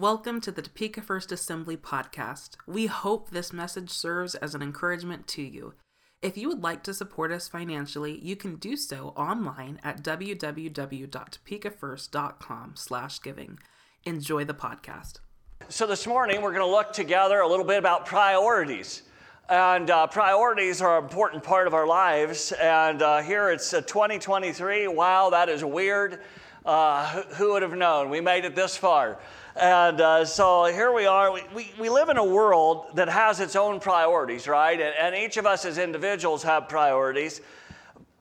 Welcome to the Topeka First Assembly podcast. We hope this message serves as an encouragement to you. If you would like to support us financially, you can do so online at www.topekafirst.com/giving. Enjoy the podcast. So this morning we're going to look together a little bit about priorities. And uh, priorities are an important part of our lives. And uh, here it's uh, 2023. Wow, that is weird. Uh, who, who would have known? We made it this far. And uh, so here we are. We, we, we, live in a world that has its own priorities, right? And, and each of us as individuals have priorities.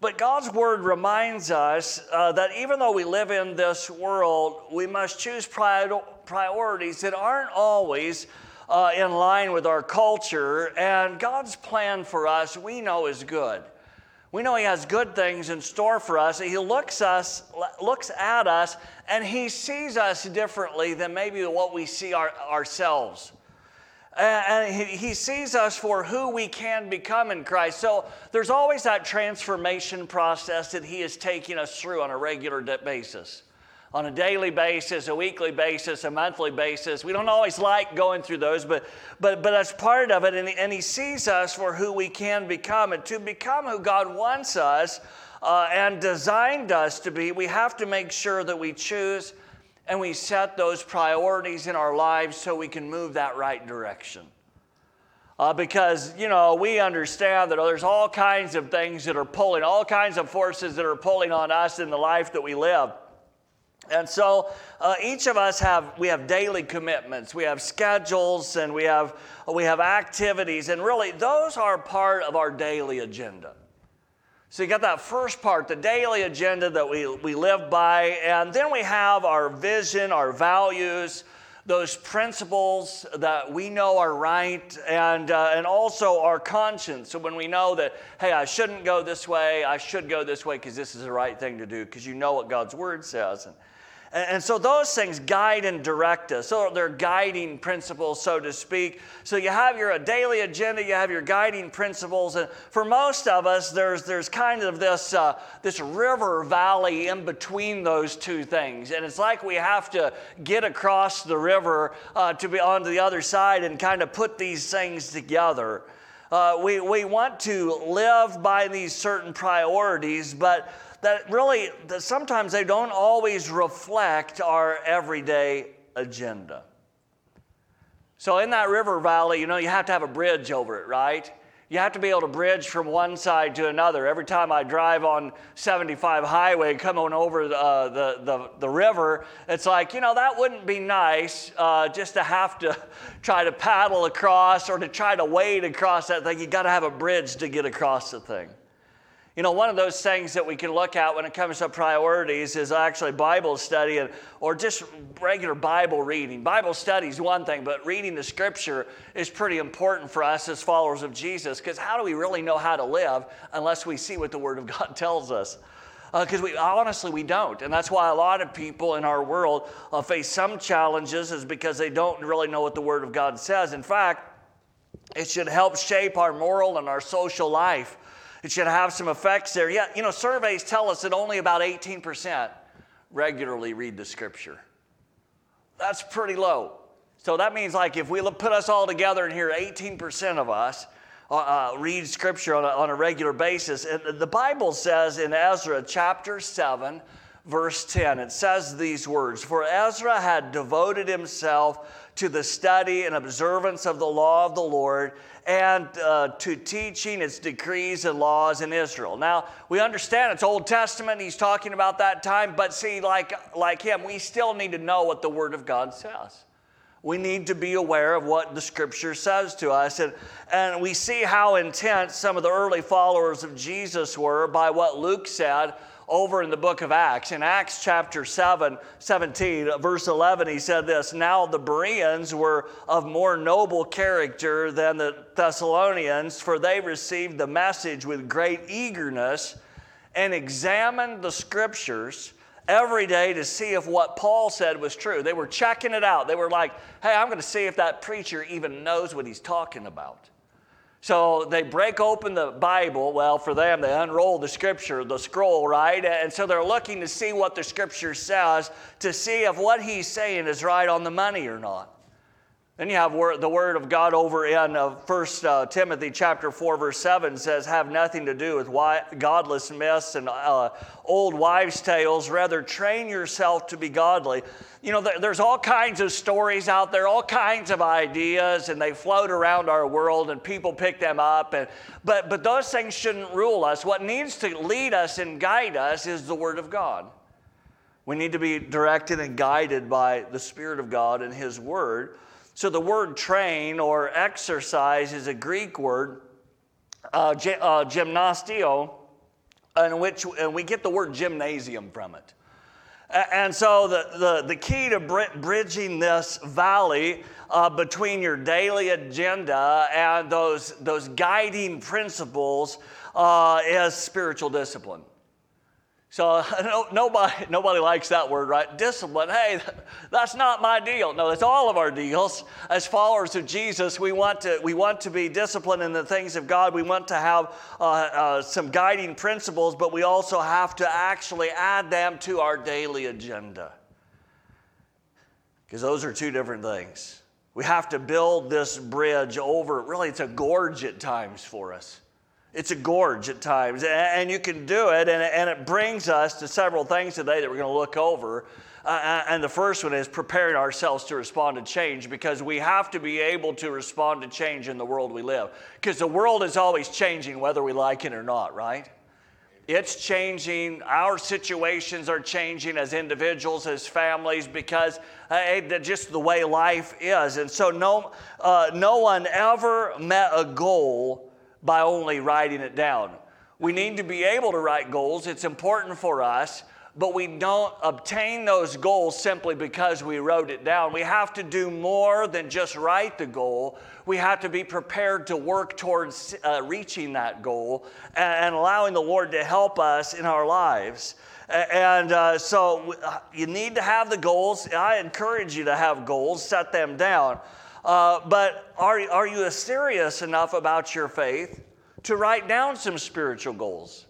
But God's word reminds us uh, that even though we live in this world, we must choose prior- priorities that aren't always uh, in line with our culture. And God's plan for us, we know, is good. We know He has good things in store for us. He looks, us, looks at us and He sees us differently than maybe what we see our, ourselves. And he, he sees us for who we can become in Christ. So there's always that transformation process that He is taking us through on a regular basis on a daily basis, a weekly basis, a monthly basis. We don't always like going through those, but, but, but that's part of it. And, and He sees us for who we can become. And to become who God wants us uh, and designed us to be, we have to make sure that we choose and we set those priorities in our lives so we can move that right direction. Uh, because, you know, we understand that there's all kinds of things that are pulling, all kinds of forces that are pulling on us in the life that we live. And so uh, each of us have we have daily commitments, we have schedules, and we have we have activities, and really those are part of our daily agenda. So you got that first part, the daily agenda that we, we live by, and then we have our vision, our values, those principles that we know are right, and, uh, and also our conscience. So when we know that, hey, I shouldn't go this way, I should go this way because this is the right thing to do, because you know what God's word says. And, and so those things guide and direct us. So they're guiding principles, so to speak. So you have your daily agenda, you have your guiding principles. And for most of us, there's, there's kind of this, uh, this river valley in between those two things. And it's like we have to get across the river uh, to be on the other side and kind of put these things together. Uh, we, we want to live by these certain priorities, but that really, that sometimes they don't always reflect our everyday agenda. So, in that river valley, you know, you have to have a bridge over it, right? You have to be able to bridge from one side to another. Every time I drive on 75 highway coming over uh, the, the, the, river, it's like, you know, that wouldn't be nice uh, just to have to try to paddle across or to try to wade across that thing. You got to have a bridge to get across the thing. You know, one of those things that we can look at when it comes to priorities is actually Bible study and, or just regular Bible reading. Bible study is one thing, but reading the scripture is pretty important for us as followers of Jesus because how do we really know how to live unless we see what the Word of God tells us? Because uh, we honestly we don't, and that's why a lot of people in our world uh, face some challenges, is because they don't really know what the Word of God says. In fact, it should help shape our moral and our social life. It should have some effects there. Yeah, you know, surveys tell us that only about 18% regularly read the scripture. That's pretty low. So that means, like, if we put us all together and here, 18% of us uh, uh, read scripture on a, on a regular basis. And the Bible says in Ezra chapter 7, verse 10, it says these words For Ezra had devoted himself to the study and observance of the law of the Lord and uh, to teaching its decrees and laws in Israel. Now, we understand it's Old Testament, he's talking about that time, but see, like, like him, we still need to know what the Word of God says. We need to be aware of what the Scripture says to us. And, and we see how intense some of the early followers of Jesus were by what Luke said over in the book of Acts. In Acts chapter 7, 17, verse 11, he said this Now the Bereans were of more noble character than the Thessalonians, for they received the message with great eagerness and examined the scriptures every day to see if what Paul said was true. They were checking it out. They were like, hey, I'm going to see if that preacher even knows what he's talking about. So they break open the Bible. Well, for them, they unroll the scripture, the scroll, right? And so they're looking to see what the scripture says to see if what he's saying is right on the money or not. Then you have the word of God over in uh, 1 uh, Timothy chapter 4 verse 7 says, have nothing to do with godless myths and uh, old wives' tales. Rather, train yourself to be godly. You know, there's all kinds of stories out there, all kinds of ideas, and they float around our world and people pick them up. And, but, but those things shouldn't rule us. What needs to lead us and guide us is the word of God. We need to be directed and guided by the Spirit of God and His Word. So the word train or exercise is a Greek word, uh, uh, gymnastio, in which and we get the word gymnasium from it. And so the, the, the key to bridging this valley uh, between your daily agenda and those, those guiding principles uh, is spiritual discipline. So no, nobody, nobody likes that word, right? Discipline. Hey, that's not my deal. No, it's all of our deals. As followers of Jesus, we want to, we want to be disciplined in the things of God. We want to have uh, uh, some guiding principles, but we also have to actually add them to our daily agenda. Because those are two different things. We have to build this bridge over, really, it's a gorge at times for us. It's a gorge at times, and you can do it, and it brings us to several things today that we're going to look over. Uh, uh, and the first one is preparing ourselves to respond to change because we have to be able to respond to change in the world we live. Because the world is always changing whether we like it or not, right? It's changing. Our situations are changing as individuals, as families, because uh, just the way life is. And so, no, uh, no one ever met a goal by only writing it down. We need to be able to write goals, it's important for us, but we don't obtain those goals simply because we wrote it down. We have to do more than just write the goal. We have to be prepared to work towards uh, reaching that goal and, allowing the Lord to help us in our lives. And uh, so uh, you need to have the goals. I encourage you to have goals, set them down. Uh, but are, are you serious enough about your faith to write down some spiritual goals?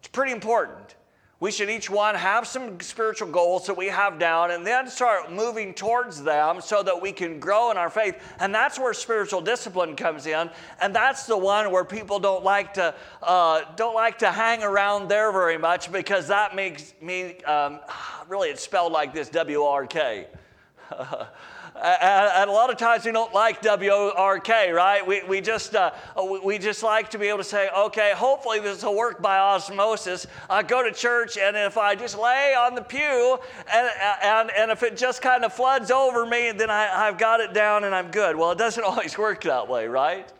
It's pretty important. We should each one have some spiritual goals that we have down and then start moving towards them so that we can grow in our faith. And that's where spiritual discipline comes in. And that's the one where people don't like to, uh, don't like to hang around there very much because that makes me, um, really, it's spelled like this W R K. And a lot of times we don't like WRK, right? We, we, just, uh, we just like to be able to say, okay, hopefully this will work by osmosis. I go to church, and if I just lay on the pew, and, and, and if it just kind of floods over me, then I, I've got it down and I'm good. Well, it doesn't always work that way, right?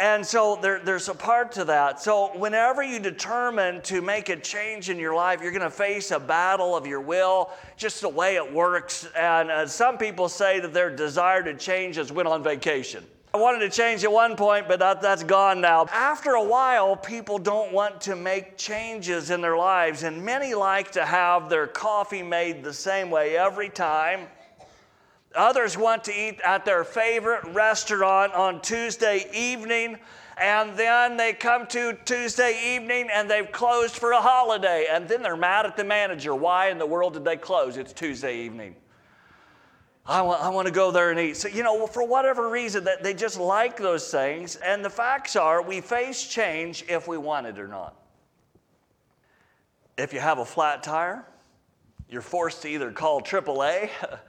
And so there, there's a part to that. So, whenever you determine to make a change in your life, you're going to face a battle of your will, just the way it works. And uh, some people say that their desire to change is went on vacation. I wanted to change at one point, but that, that's gone now. After a while, people don't want to make changes in their lives, and many like to have their coffee made the same way every time. Others want to eat at their favorite restaurant on Tuesday evening, and then they come to Tuesday evening and they've closed for a holiday, and then they're mad at the manager. Why in the world did they close? It's Tuesday evening. I want, I want to go there and eat. So, you know, for whatever reason, that they just like those things. And the facts are, we face change if we want it or not. If you have a flat tire, you're forced to either call AAA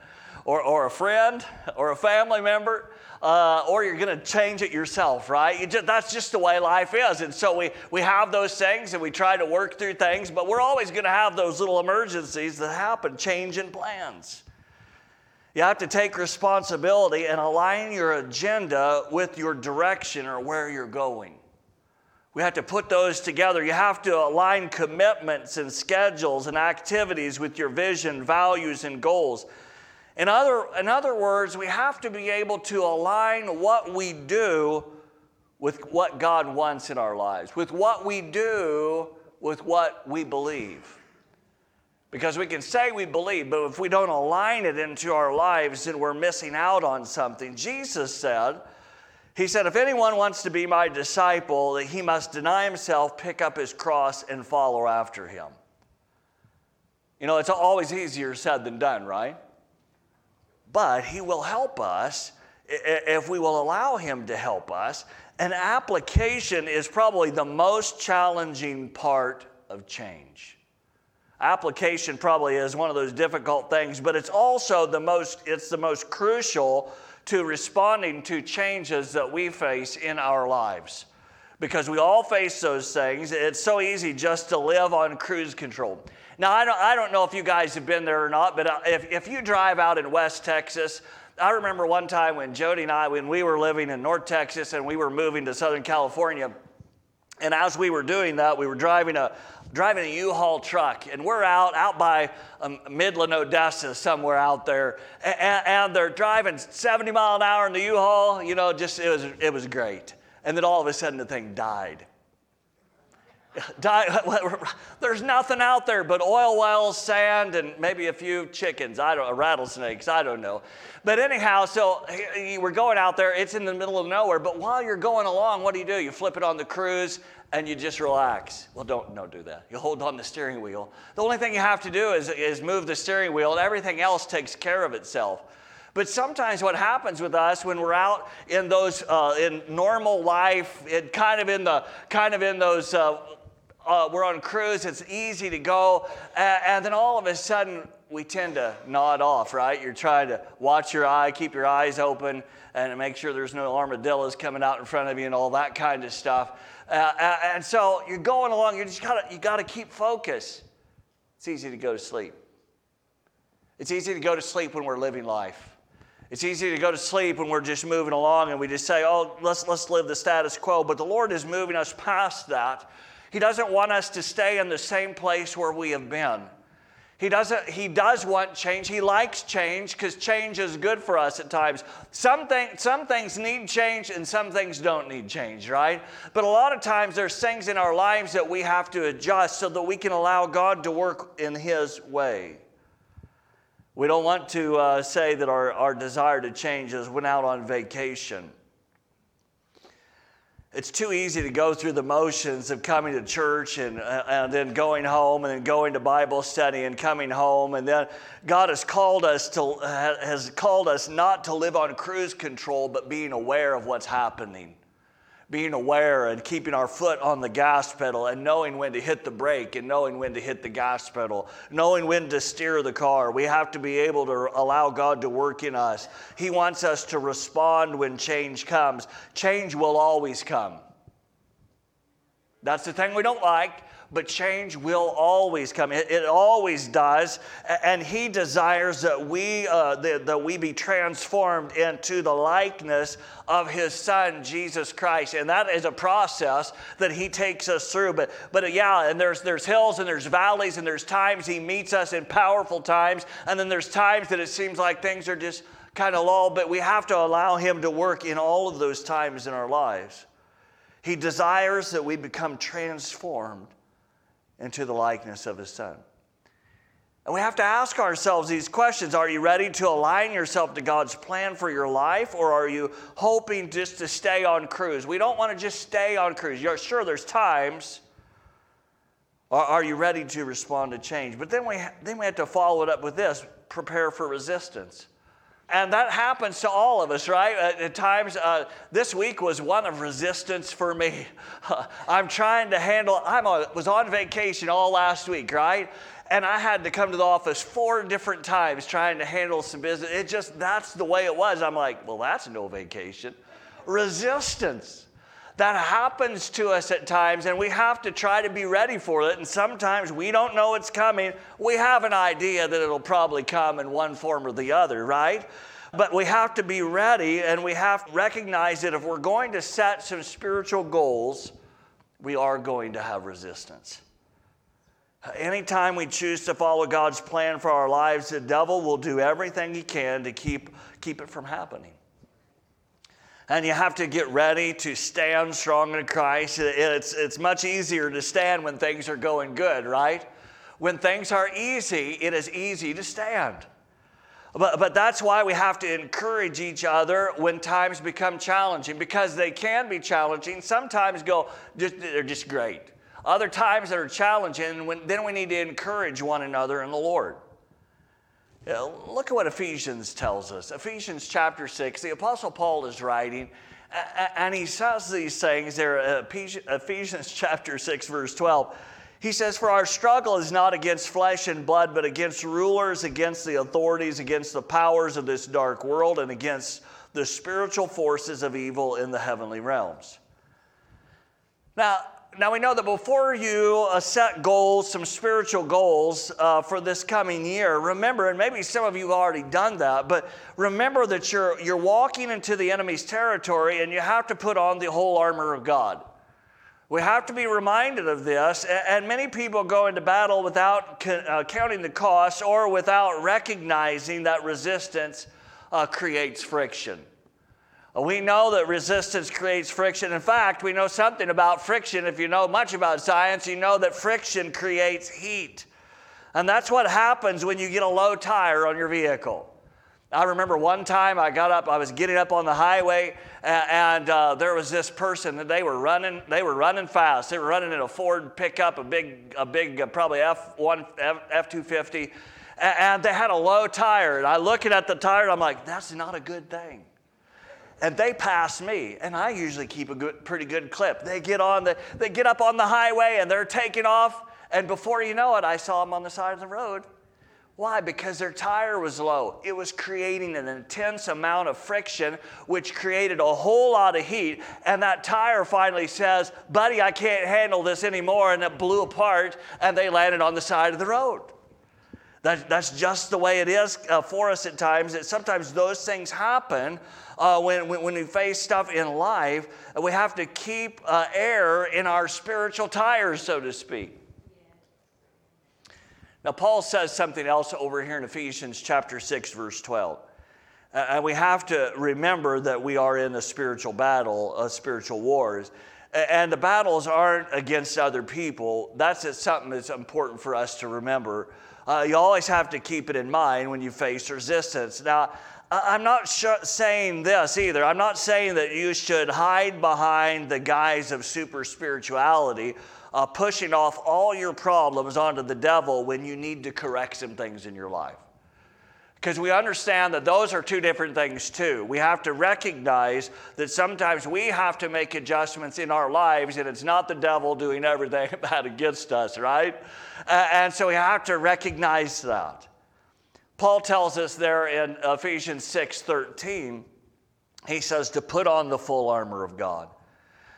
or, or a friend or a family member, uh, or you're going to change it yourself, right? You just, that's just the way life is. And so we, we have those things and we try to work through things, but we're always going to have those little emergencies that happen, change in plans. You have to take responsibility and align your agenda with your direction or where you're going. We have to put those together. You have to align commitments and schedules and activities with your vision, values, and goals. In other, in other words, we have to be able to align what we do with what God wants in our lives, with what we do with what we believe. Because we can say we believe, but if we don't align it into our lives, then we're missing out on something. Jesus said, He said, If anyone wants to be my disciple, that he must deny himself, pick up his cross, and follow after him. You know, it's always easier said than done, right? But he will help us if we will allow him to help us. And application is probably the most challenging part of change. Application probably is one of those difficult things, but it's also the most it's the most crucial to responding to changes that we face in our lives. Because we all face those things. It's so easy just to live on cruise control. Now, I don't, I don't know if you guys have been there or not, but uh, if, if you drive out in West Texas, I remember one time when Jody and I, when we were living in North Texas and we were moving to Southern California, and as we were doing that, we were driving a, driving a U-Haul truck, and we're out out by um, Midland, Odessa, somewhere out there, and, and, they're driving 70 mile an hour in the U-Haul. You know, just it was it was great. And then all of a sudden, the thing died. There's nothing out there but oil wells, sand, and maybe a few chickens. I don't, rattlesnakes. I don't know. But anyhow, so we're going out there. It's in the middle of nowhere. But while you're going along, what do you do? You flip it on the cruise and you just relax. Well, don't don't do that. You hold on the steering wheel. The only thing you have to do is is move the steering wheel, and everything else takes care of itself. But sometimes what happens with us when we're out in those uh, in normal life, it kind of in the kind of in those uh, uh, we're on cruise, it's easy to go, and, and then all of a sudden we tend to nod off, right? You're trying to watch your eye, keep your eyes open, and make sure there's no armadillos coming out in front of you and all that kind of stuff. Uh, and so you're going along, you just gotta, you gotta keep focus. It's easy to go to sleep. It's easy to go to sleep when we're living life. It's easy to go to sleep when we're just moving along and we just say, oh, let's, let's live the status quo. But the Lord is moving us past that he doesn't want us to stay in the same place where we have been. He, doesn't, he does want change. He likes change because change is good for us at times. Some, thing, some things need change and some things don't need change, right? But a lot of times there's things in our lives that we have to adjust so that we can allow God to work in His way. We don't want to uh, say that our, our desire to change is went out on vacation. It's too easy to go through the motions of coming to church and, uh, and then going home and then going to Bible study and coming home. And then God has called us to, has called us not to live on cruise control, but being aware of what's happening being aware and keeping our foot on the gas pedal and knowing when to hit the brake and knowing when to hit the gas pedal, knowing when to steer the car. We have to be able to allow God to work in us. He wants us to respond when change comes. Change will always come. That's the thing we don't like but change will always come. It, it always does. And He desires that we, uh, that, that we be transformed into the likeness of His Son, Jesus Christ. And that is a process that He takes us through. But, but yeah, and there's, there's hills and there's valleys and there's times He meets us in powerful times. And then there's times that it seems like things are just kind of lull, but we have to allow Him to work in all of those times in our lives. He desires that we become transformed into the likeness of his son. And we have to ask ourselves these questions Are you ready to align yourself to God's plan for your life, or are you hoping just to stay on cruise? We don't want to just stay on cruise. You're sure there's times. Or are you ready to respond to change? But then we, then we have to follow it up with this prepare for resistance. And that happens to all of us, right? At, at times, uh, this week was one of resistance for me. I'm trying to handle, I was on vacation all last week, right? And I had to come to the office four different times trying to handle some business. It just, that's the way it was. I'm like, well, that's no vacation. Resistance that happens to us at times, and we have to try to be ready for it. And sometimes we don't know it's coming. We have an idea that it'll probably come in one form or the other, right? But we have to be ready and we have to recognize that if we're going to set some spiritual goals, we are going to have resistance. Anytime we choose to follow God's plan for our lives, the devil will do everything he can to keep, keep it from happening and you have to get ready to stand strong in Christ. It's, it's much easier to stand when things are going good, right? When things are easy, it is easy to stand. But, but that's why we have to encourage each other when times become challenging because they can be challenging. Sometimes go, just, they're just great. Other times that are challenging, when, then we need to encourage one another in the Lord. Know, look at what Ephesians tells us. Ephesians chapter 6, the Apostle Paul is writing, and he says these things there, uh, Ephesians chapter 6, verse 12. He says, For our struggle is not against flesh and blood, but against rulers, against the authorities, against the powers of this dark world, and against the spiritual forces of evil in the heavenly realms. Now, now we know that before you uh, set goals, some spiritual goals uh, for this coming year, remember, and maybe some of you have already done that, but remember that you're, you're walking into the enemy's territory and you have to put on the whole armor of God. We have to be reminded of this, and many people go into battle without uh, counting the cost or without recognizing that resistance uh, creates friction. We know that resistance creates friction. In fact, we know something about friction. If you know much about science, you know that friction creates heat. And that's what happens when you get a low tire on your vehicle. I remember one time I got up, I was getting up on the highway, and, uh, there was this person that they were running. They were running fast. They were running in a Ford pickup, a big, a big, uh, probably F1, F, 250 and, and they had a low tire. And I looking at the tire, I'm like, that's not a good thing. And they pass me, and I usually keep a good, pretty good clip. They get on the, they get up on the highway, and they're taking off. And before you know it, I saw them on the side of the road why? Because their tire was low. It was creating an intense amount of friction, which created a whole lot of heat. And that tire finally says, Buddy, I can't handle this anymore. And it blew apart, and they landed on the side of the road. That, that's just the way it is uh, for us at times. That sometimes those things happen uh, when, when, when, we face stuff in life. We have to keep uh, air in our spiritual tires, so to speak. Now, Paul says something else over here in Ephesians chapter 6, verse 12. Uh, and we have to remember that we are in a spiritual battle, a spiritual wars. And the battles aren't against other people. That's something that's important for us to remember. Uh, you always have to keep it in mind when you face resistance. Now, I'm not sh- saying this either. I'm not saying that you should hide behind the guise of super spirituality uh, pushing off all your problems onto the devil when you need to correct some things in your life. Because we understand that those are two different things, too. We have to recognize that sometimes we have to make adjustments in our lives, and it's not the devil doing everything bad against us, right? Uh, and so we have to recognize that. Paul tells us there in Ephesians 6 13, he says to put on the full armor of God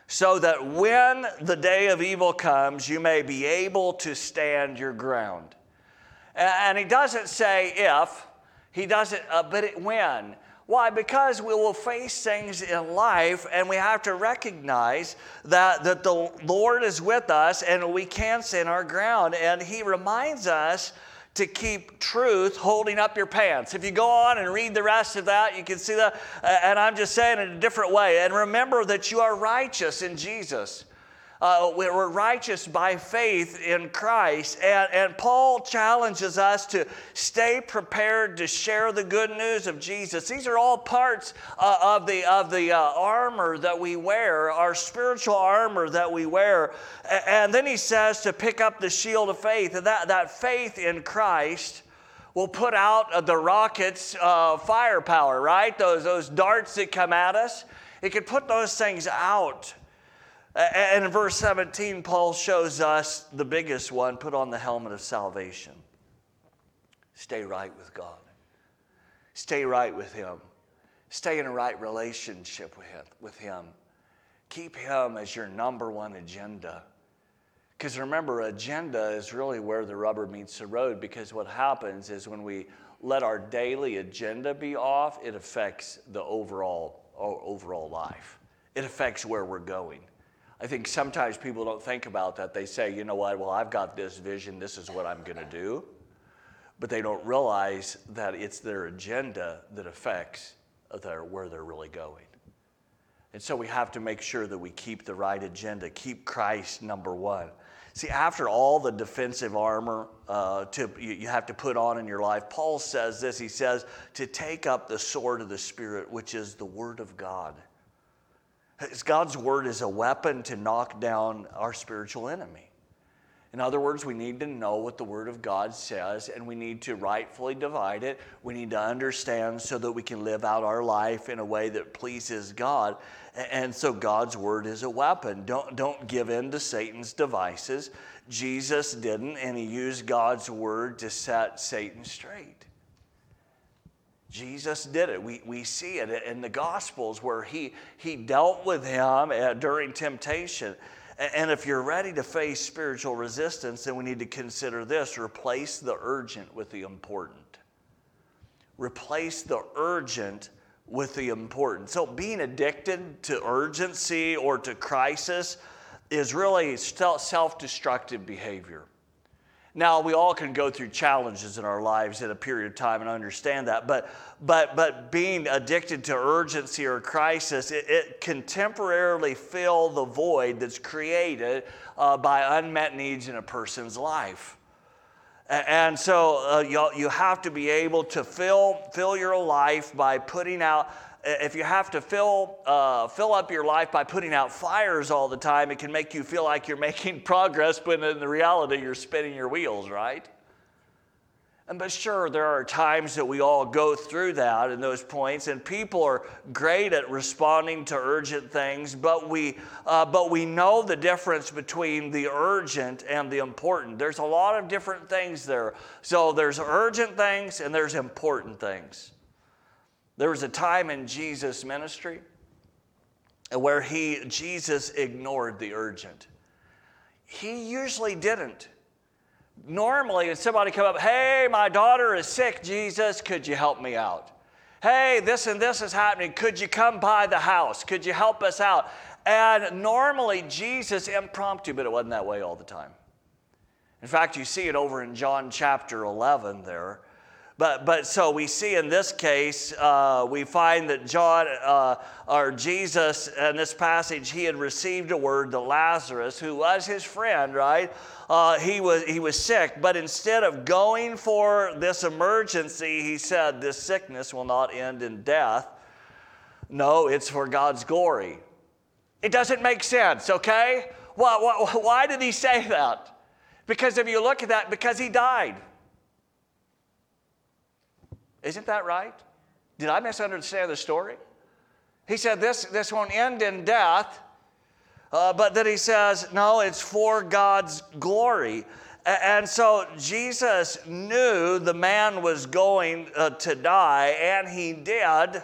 so that when the day of evil comes, you may be able to stand your ground. And he doesn't say if, he doesn't, uh, but it, when. Why? Because we will face things in life and we have to recognize that, that the Lord is with us and we can stand our ground. And He reminds us to keep truth holding up your pants. If you go on and read the rest of that, you can see that. And I'm just saying it in a different way. And remember that you are righteous in Jesus. Uh, we're righteous by faith in Christ. And, and Paul challenges us to stay prepared to share the good news of Jesus. These are all parts uh, of the, of the uh, armor that we wear, our spiritual armor that we wear. And then he says to pick up the shield of faith. And that, that faith in Christ will put out the rockets' uh, firepower, right? Those, those darts that come at us. It can put those things out. And in verse 17, Paul shows us the biggest one put on the helmet of salvation. Stay right with God, stay right with Him, stay in a right relationship with Him. Keep Him as your number one agenda. Because remember, agenda is really where the rubber meets the road. Because what happens is when we let our daily agenda be off, it affects the overall, overall life. It affects where we're going. I think sometimes people don't think about that. They say, you know what, well, I've got this vision, this is what I'm going to do. But they don't realize that it's their agenda that affects their, where they're really going. And so we have to make sure that we keep the right agenda, keep Christ number one. See, after all the defensive armor uh, to, you, you have to put on in your life, Paul says this. He says to take up the sword of the Spirit, which is the Word of God. God's Word is a weapon to knock down our spiritual enemy. In other words, we need to know what the Word of God says and we need to rightfully divide it. We need to understand so that we can live out our life in a way that pleases God. And so God's Word is a weapon. Don't, don't give in to Satan's devices. Jesus didn't, and he used God's Word to set Satan straight. Jesus did it. We, we see it in the Gospels where he, he dealt with him uh, during temptation. And if you're ready to face spiritual resistance, then we need to consider this replace the urgent with the important. Replace the urgent with the important. So, being addicted to urgency or to crisis is really self destructive behavior. Now, we all can go through challenges in our lives at a period of time and understand that, but, but, but being addicted to urgency or crisis, it, it can temporarily fill the void that's created uh, by unmet needs in a person's life. And so uh, you, you have to be able to fill, fill your life by putting out if you have to fill, uh, fill up your life by putting out fires all the time, it can make you feel like you're making progress, but in the reality, you're spinning your wheels, right? And but sure, there are times that we all go through that in those points, and people are great at responding to urgent things, but we, uh, but we know the difference between the urgent and the important. There's a lot of different things there. So there's urgent things and there's important things. There was a time in Jesus' ministry where he, Jesus ignored the urgent. He usually didn't. Normally, if somebody come up, hey, my daughter is sick, Jesus, could you help me out? Hey, this and this is happening. Could you come by the house? Could you help us out? And normally, Jesus impromptu, but it wasn't that way all the time. In fact, you see it over in John chapter 11 there. But, but so we see in this case, uh, we find that John uh, or Jesus in this passage, he had received a word to Lazarus, who was his friend, right? Uh, he, was, he was sick, but instead of going for this emergency, he said, This sickness will not end in death. No, it's for God's glory. It doesn't make sense, okay? Why, why, why did he say that? Because if you look at that, because he died. Isn't that right? Did I misunderstand the story? He said this, this won't end in death, uh, but then he says, no, it's for God's glory. And so Jesus knew the man was going uh, to die, and he did.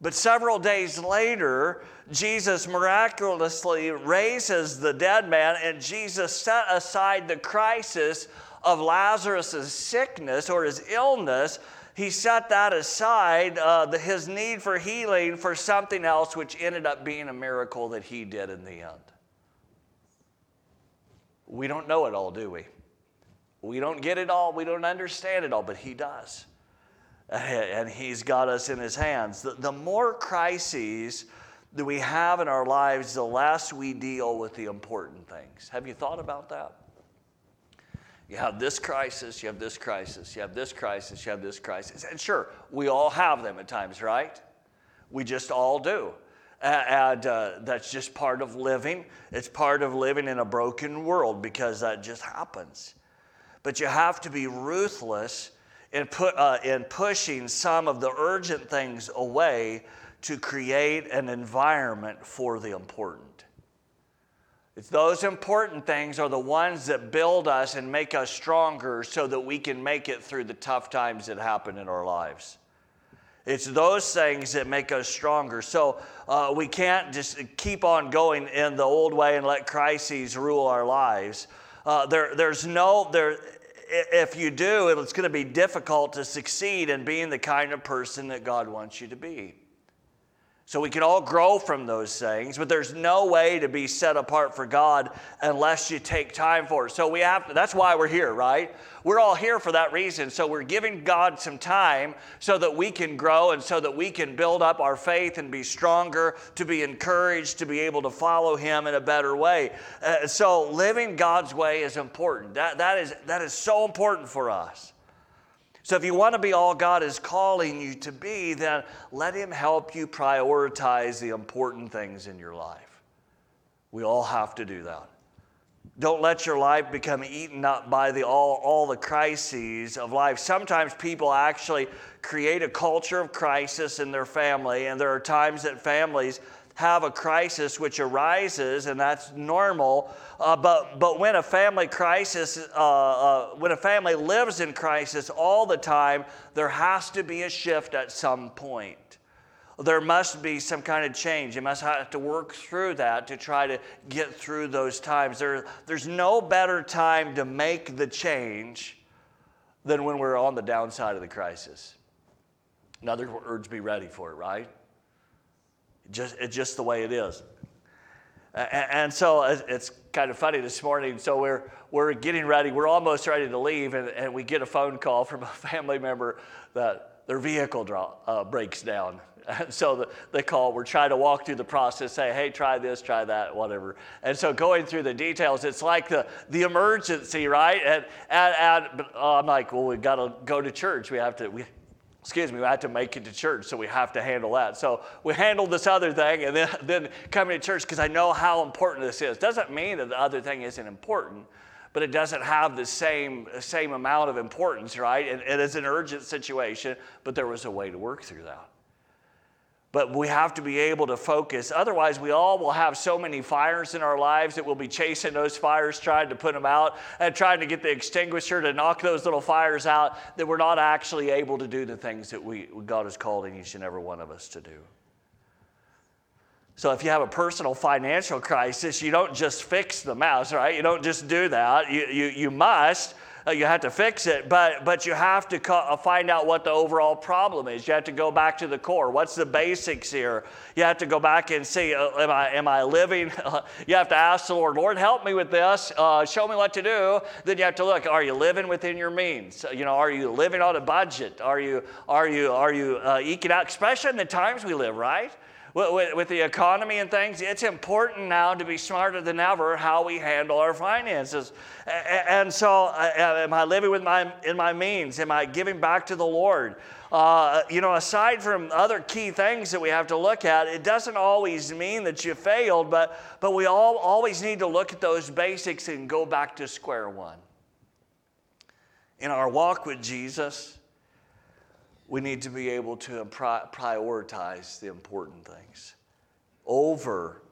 But several days later, Jesus miraculously raises the dead man, and Jesus set aside the crisis of Lazarus' sickness or his illness he set that aside, uh, the, his need for healing, for something else, which ended up being a miracle that he did in the end. We don't know it all, do we? We don't get it all, we don't understand it all, but he does. And he's got us in his hands. The, the more crises that we have in our lives, the less we deal with the important things. Have you thought about that? You have this crisis, you have this crisis, you have this crisis, you have this crisis. And sure, we all have them at times, right? We just all do. And uh, that's just part of living. It's part of living in a broken world because that just happens. But you have to be ruthless in, put, uh, in pushing some of the urgent things away to create an environment for the important. It's those important things are the ones that build us and make us stronger so that we can make it through the tough times that happen in our lives. It's those things that make us stronger. So uh, we can't just keep on going in the old way and let crises rule our lives. Uh, there, there's no, there, if you do, it's going to be difficult to succeed in being the kind of person that God wants you to be. So we can all grow from those things, but there's no way to be set apart for God unless you take time for it. So we have to, that's why we're here, right? We're all here for that reason. So we're giving God some time so that we can grow and so that we can build up our faith and be stronger, to be encouraged, to be able to follow Him in a better way. Uh, so living God's way is important. That, that, is, that is so important for us. So, if you want to be all God is calling you to be, then let Him help you prioritize the important things in your life. We all have to do that. Don't let your life become eaten up by the, all, all the crises of life. Sometimes people actually create a culture of crisis in their family, and there are times that families have a crisis which arises, and that's normal. Uh, but, but when a family crisis, uh, uh, when a family lives in crisis all the time, there has to be a shift at some point. There must be some kind of change. You must have to work through that to try to get through those times. There, there's no better time to make the change than when we're on the downside of the crisis. In other words, be ready for it, right? Just, it's just the way it is. And so it's kind of funny this morning. So we're, we're getting ready, we're almost ready to leave, and, and we get a phone call from a family member that their vehicle draw, uh, breaks down. And so the, they call, we're trying to walk through the process, say, hey, try this, try that, whatever. And so going through the details, it's like the, the emergency, right? And, and, and oh, I'm like, well, we've got to go to church. We have to, we, excuse me, we have to make it to church, so we have to handle that. So we handled this other thing, and then, then coming to church because I know how important this is. Doesn't mean that the other thing isn't important, but it doesn't have the same, same amount of importance, right? And it is an urgent situation, but there was a way to work through that. But we have to be able to focus. Otherwise, we all will have so many fires in our lives that we'll be chasing those fires, trying to put them out, and trying to get the extinguisher to knock those little fires out, that we're not actually able to do the things that we, God has called each and every one of us to do. So if you have a personal financial crisis, you don't just fix the mess, right? You don't just do that. You, you, you must you have to fix it, but, but you have to co- uh, find out what the overall problem is. You have to go back to the core. What's the basics here? You have to go back and see, uh, am, I, am I living? you have to ask the Lord, Lord, help me with this. Uh, show me what to do. Then you have to look, are you living within your means? You know, are you living on a budget? Are you, are you, are you uh, eking out, especially in the times we live, right? With, with, the economy and things, it's important now to be smarter than ever how we handle our finances. And so, uh, am I living with my, in my means? Am I giving back to the Lord? Uh, you know, aside from other key things that we have to look at, it doesn't always mean that you failed, but, but we all always need to look at those basics and go back to square one. In our walk with Jesus, we need to be able to prioritize the important things over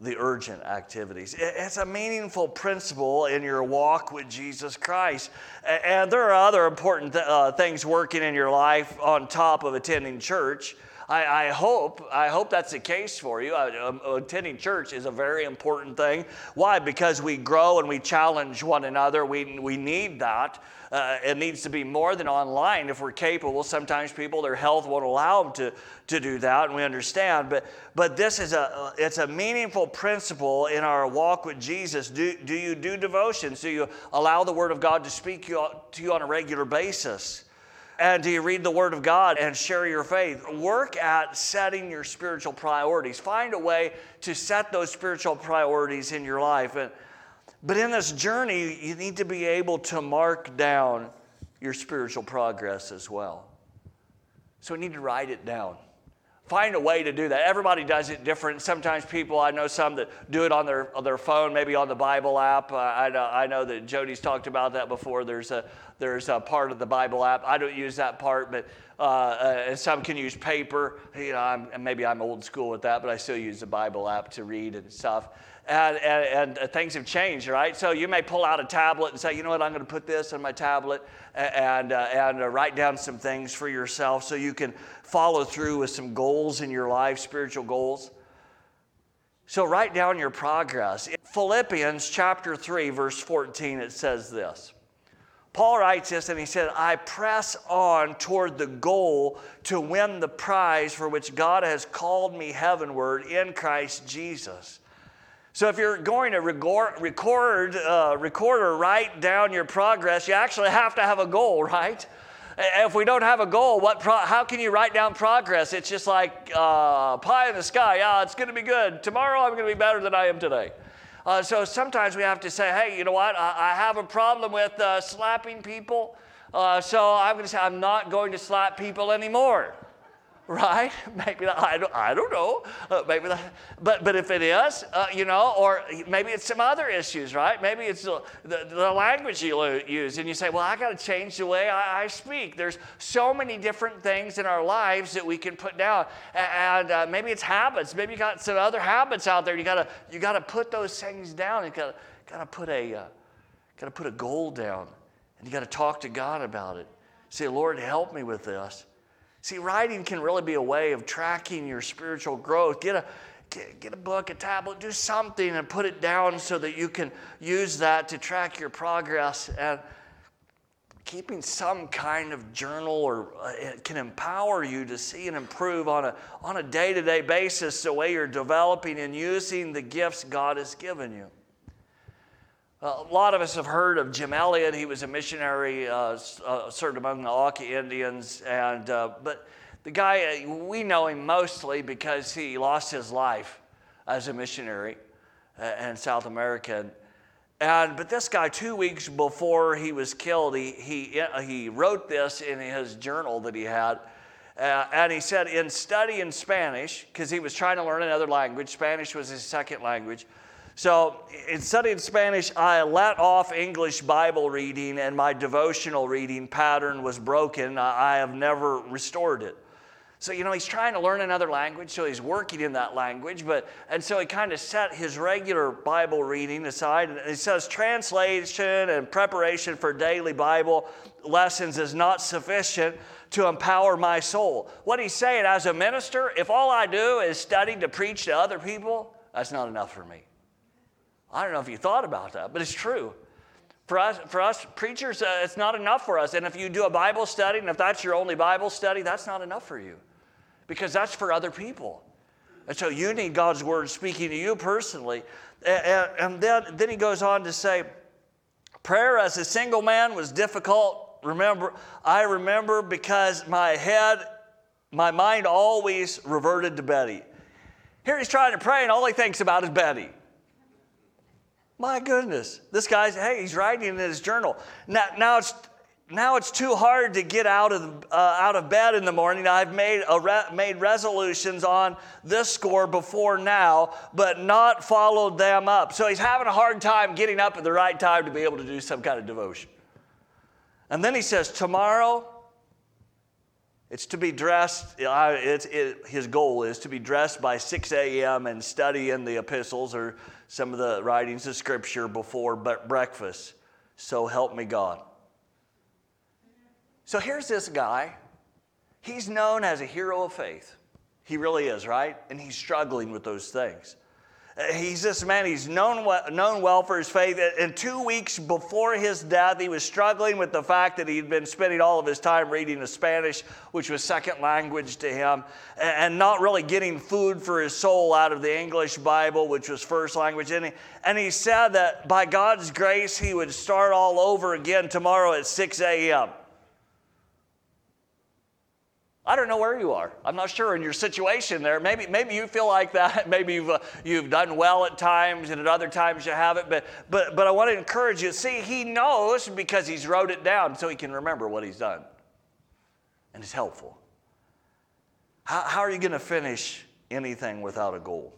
the urgent activities. It's a meaningful principle in your walk with Jesus Christ. And there are other important uh, things working in your life on top of attending church. I, I, hope I hope that's the case for you. Uh, um, attending church is a very important thing. Why? Because we grow and we challenge one another. We, we need that. Uh, it needs to be more than online if we're capable. Sometimes people, their health won't allow them to, to do that, and we understand. But, but this is a, it's a meaningful principle in our walk with Jesus. Do, do you do devotions? Do you allow the Word of God to speak you, to you on a regular basis? And do you read the Word of God and share your faith? Work at setting your spiritual priorities. Find a way to set those spiritual priorities in your life. And, but in this journey, you need to be able to mark down your spiritual progress as well. So we need to write it down. Find a way to do that. Everybody does it different. Sometimes people, I know some that do it on their, on their phone, maybe on the Bible app. I, know, I know that Jody's talked about that before. There's a, there's a part of the Bible app. I don't use that part, but uh, uh, some can use paper. You know, I'm, maybe I'm old school with that, but I still use the Bible app to read and stuff and, and, and, things have changed, right? So you may pull out a tablet and say, you know what, I'm going to put this on my tablet and, uh, and uh, write down some things for yourself so you can follow through with some goals in your life, spiritual goals. So write down your progress. In Philippians chapter 3, verse 14, it says this Paul writes this and he said, I press on toward the goal to win the prize for which God has called me heavenward in Christ Jesus. So if you're going to record, record, uh, record or write down your progress, you actually have to have a goal, right? If we don't have a goal, what pro- how can you write down progress? It's just like uh, pie in the sky. Yeah, it's going to be good. Tomorrow I'm going to be better than I am today. Uh, so sometimes we have to say, hey, you know what? I, I have a problem with uh, slapping people. Uh, so I'm going to say, I'm not going to slap people anymore right? Maybe I don't, I don't know. Uh, maybe that, but but if it is, uh, you know, or maybe it's some other issues, right? Maybe it's the, the, the language you use, and you say, well, I got to change the way I, I, speak. There's so many different things in our lives that we can put down, and uh, maybe it's habits. Maybe you got some other habits out there. You gotta you gotta put those things down. You gotta gotta put a uh, gotta put a goal down, and you gotta talk to God about it. Say, Lord, help me with this. See, writing can really be a way of tracking your spiritual growth. Get a, get, get a book, a tablet, do something and put it down so that you can use that to track your progress. And keeping some kind of journal or uh, it can empower you to see and improve on a, on a day-to-day basis the way you're developing and using the gifts God has given you. A lot of us have heard of Jim Elliot. He was a missionary, uh, uh, served among the Auca Indians, and uh, but the guy uh, we know him mostly because he lost his life as a missionary uh, in South America. And but this guy, two weeks before he was killed, he he uh, he wrote this in his journal that he had. Uh, and he said, in studying Spanish, because he was trying to learn another language, Spanish was his second language. So, in studying Spanish, I let off English Bible reading, and my devotional reading pattern was broken. I have never restored it. So, you know, he's trying to learn another language, so he's working in that language, but, and so he kind of set his regular Bible reading aside. And he says, translation and preparation for daily Bible lessons is not sufficient to empower my soul. What he's saying, as a minister, if all I do is study to preach to other people, that's not enough for me. I don't know if you thought about that, but it's true. For us, for us preachers, uh, it's not enough for us. And if you do a Bible study, and if that's your only Bible study, that's not enough for you because that's for other people. And so you need God's word speaking to you personally. And, and then, then he goes on to say, prayer as a single man was difficult. Remember, I remember because my head, my mind always reverted to Betty. Here he's trying to pray, and all he thinks about is Betty. My goodness, this guy's, hey, he's writing in his journal. Now, now, it's, now it's too hard to get out of, uh, out of bed in the morning. I've made, re- made resolutions on this score before now, but not followed them up. So he's having a hard time getting up at the right time to be able to do some kind of devotion. And then he says, Tomorrow, it's to be dressed, it's, it, his goal is to be dressed by 6 a.m. and study in the epistles or some of the writings of Scripture before breakfast. So help me God. So here's this guy. He's known as a hero of faith. He really is, right? And he's struggling with those things. Uh, he's this man, he's known, known well for his faith. Uh, and two weeks before his death, he was struggling with the fact that he'd been spending all of his time reading the Spanish, which was second language to him, and not really getting food for his soul out of the English Bible, which was first language. And he, and he said that by God's grace, he would start all over again tomorrow at 6 a.m. I don't know where you are. I'm not sure in your situation there. Maybe, maybe you feel like that. Maybe you've, uh, you've done well at times and at other times you haven't. But, but, but I want to encourage you. See, he knows because he's wrote it down so he can remember what he's done. And it's helpful. How, how are you going to finish anything without a goal?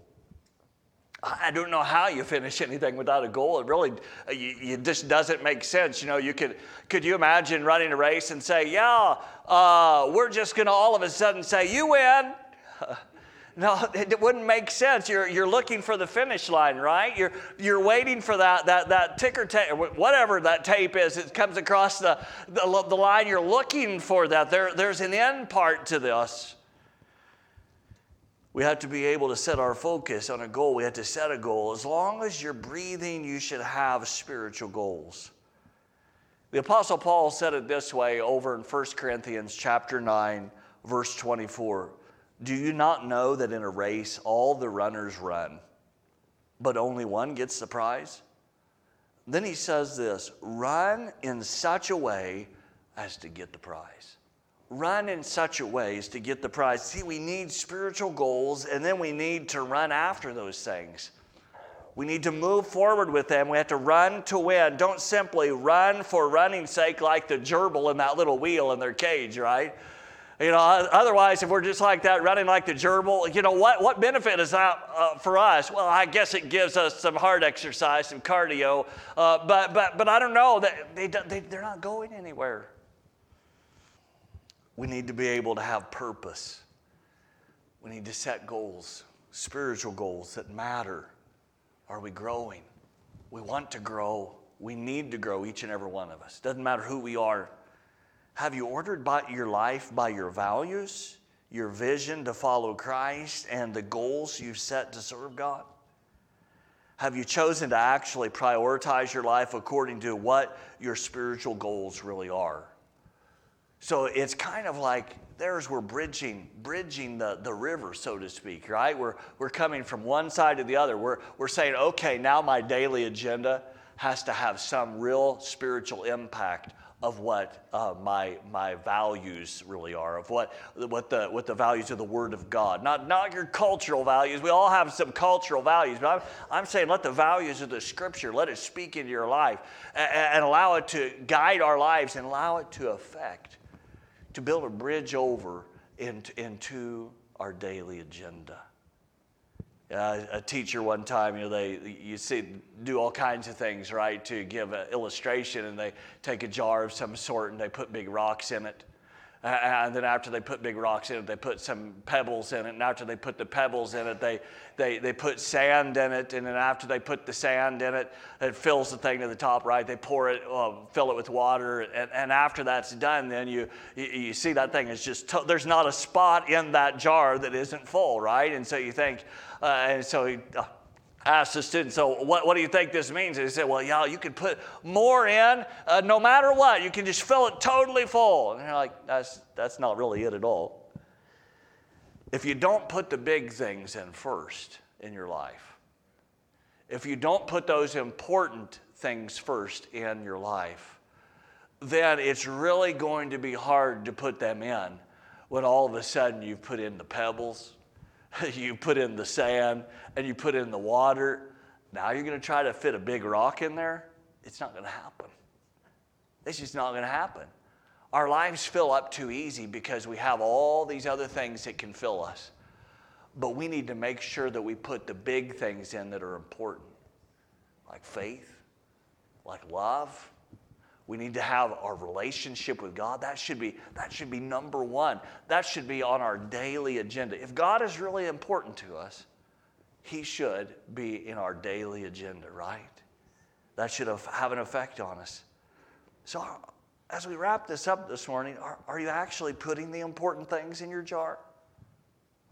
I don't know how you finish anything without a goal. It really, it just doesn't make sense. You know, you could, could you imagine running a race and say, yeah, uh, we're just going to all of a sudden say, you win. No, it wouldn't make sense. You're, you're looking for the finish line, right? You're, you're waiting for that, that, that ticker tape, whatever that tape is, it comes across the, the, the line. You're looking for that. There, there's an end part to this. We have to be able to set our focus on a goal. We have to set a goal. As long as you're breathing, you should have spiritual goals. The apostle Paul said it this way over in 1 Corinthians chapter 9 verse 24. Do you not know that in a race all the runners run, but only one gets the prize? Then he says this run in such a way as to get the prize. Run in such a way as to get the prize. See, we need spiritual goals and then we need to run after those things. We need to move forward with them. We have to run to win. Don't simply run for running's sake like the gerbil in that little wheel in their cage, right? You know, otherwise, if we're just like that, running like the gerbil, you know, what, what benefit is that uh, for us? Well, I guess it gives us some hard exercise, some cardio, uh, but, but, but I don't know. They, they, they're not going anywhere. We need to be able to have purpose. We need to set goals, spiritual goals that matter. Are we growing? We want to grow. We need to grow, each and every one of us. Doesn't matter who we are. Have you ordered by your life by your values, your vision to follow Christ, and the goals you've set to serve God? Have you chosen to actually prioritize your life according to what your spiritual goals really are? So it's kind of like there's we're bridging, bridging the, the river, so to speak, right? We're, we're coming from one side to the other. We're, we're saying, okay, now my daily agenda has to have some real spiritual impact of what uh, my, my values really are, of what, what, the, what the values of the Word of God. Not, not your cultural values. We all have some cultural values, but I'm, I'm saying let the values of the Scripture, let it speak into your life and, and allow it to guide our lives and allow it to affect, to build a bridge over into, into our daily agenda. Uh, a teacher one time, you know, they you see do all kinds of things, right, to give an illustration, and they take a jar of some sort and they put big rocks in it, uh, and then after they put big rocks in it, they put some pebbles in it, and after they put the pebbles in it, they they they put sand in it, and then after they put the sand in it, it fills the thing to the top, right? They pour it, uh, fill it with water, and, and after that's done, then you you, you see that thing is just to, there's not a spot in that jar that isn't full, right? And so you think uh, and so he uh, asked the student, So, what, what do you think this means? And he said, Well, y'all, you can put more in uh, no matter what. You can just fill it totally full. And you're like, That's, that's not really it at all. If you don't put the big things in first in your life, if you don't put those important things first in your life, then it's really going to be hard to put them in when all of a sudden you've put in the pebbles, you put in the sand and you put in the water. Now you're going to try to fit a big rock in there? It's not going to happen. It's just not going to happen. Our lives fill up too easy because we have all these other things that can fill us. But we need to make sure that we put the big things in that are important, like faith, like love, we need to have our relationship with God. That should be, that should be number one. That should be on our daily agenda. If God is really important to us, He should be in our daily agenda, right? That should have an effect on us. So, as we wrap this up this morning, are, are you actually putting the important things in your jar?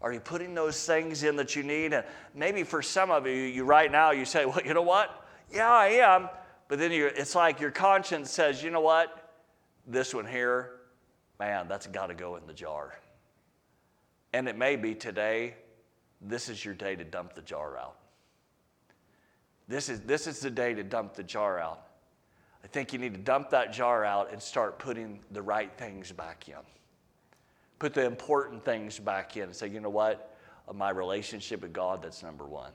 Are you putting those things in that you need? And maybe for some of you, you right now, you say, well, you know what? Yeah, I am. But then it's like your conscience says, you know what? This one here, man, that's got to go in the jar. And it may be today, this is your day to dump the jar out. This is, this is the day to dump the jar out. I think you need to dump that jar out and start putting the right things back in. Put the important things back in and say, you know what? My relationship with God, that's number one.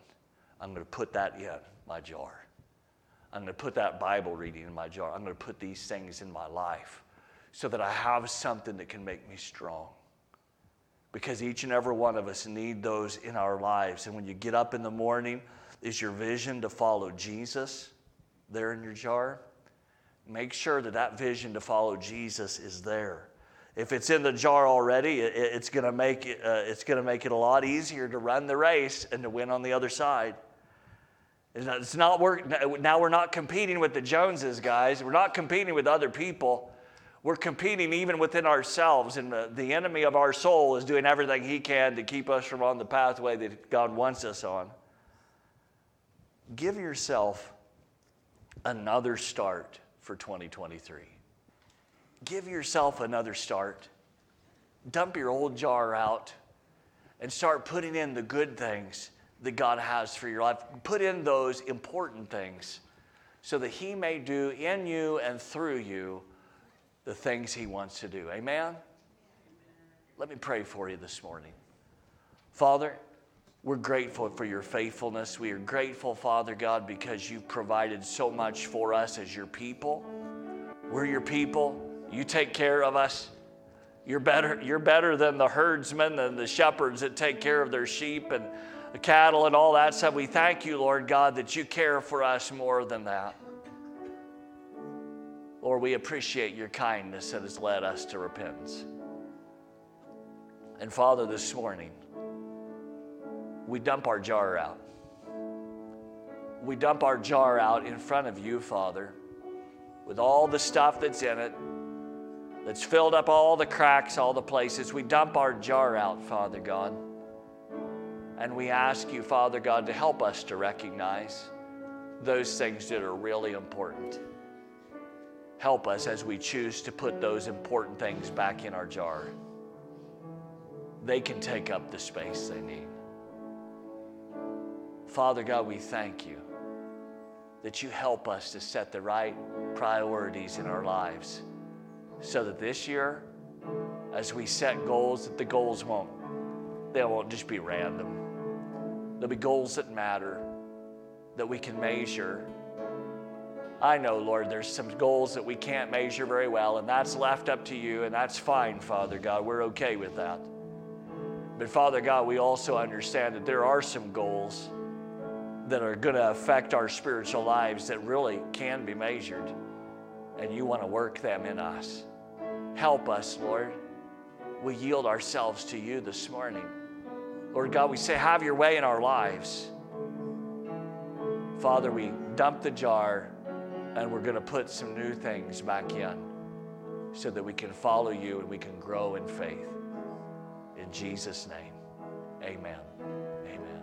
I'm going to put that in my jar. I'm going to put that Bible reading in my jar. I'm going to put these things in my life so that I have something that can make me strong. Because each and every one of us need those in our lives. And when you get up in the morning, is your vision to follow Jesus there in your jar? Make sure that that vision to follow Jesus is there. If it's in the jar already, it's going to make it, uh, it's going to make it a lot easier to run the race and to win on the other side. It's not work, now we're not competing with the Joneses, guys. We're not competing with other people. We're competing even within ourselves, and the, the enemy of our soul is doing everything he can to keep us from on the pathway that God wants us on. Give yourself another start for 2023. give yourself another start. Dump your old jar out and start putting in the good things that God has for your life. Put in those important things so that He may do in you and through you the things He wants to do. Amen? Let me pray for you this morning. Father, we're grateful for your faithfulness. We are grateful, Father God, because you've provided so much for us as your people. We're your people. You take care of us. You're better, you're better than the herdsmen and the shepherds that take care of their sheep and the cattle and all that stuff. We thank you, Lord God, that you care for us more than that. Lord, we appreciate your kindness that has led us to repentance. And Father, this morning, we dump our jar out. We dump our jar out in front of you, Father, with all the stuff that's in it, that's filled up all the cracks, all the places. We dump our jar out, Father God. And we ask you, Father God, to help us to recognize those things that are really important. Help us as we choose to put those important things back in our jar they can take up the space they need. Father God, we thank you that you help us to set the right priorities in our lives so that this year, as we set goals, that the goals won't, they won't just be random. There'll be goals that matter, that we can measure. I know, Lord, there's some goals that we can't measure very well, and that's left up to you, and that's fine, Father God. We're okay with that. But Father God, we also understand that there are some goals that are going to affect our spiritual lives that really can be measured. And you want to work them in us. Help us, Lord. We yield ourselves to you this morning. Lord God, we say, have your way in our lives. Father, we dump the jar and we're going to put some new things back in so that we can follow you and we can grow in faith. In Jesus' name, amen. Amen.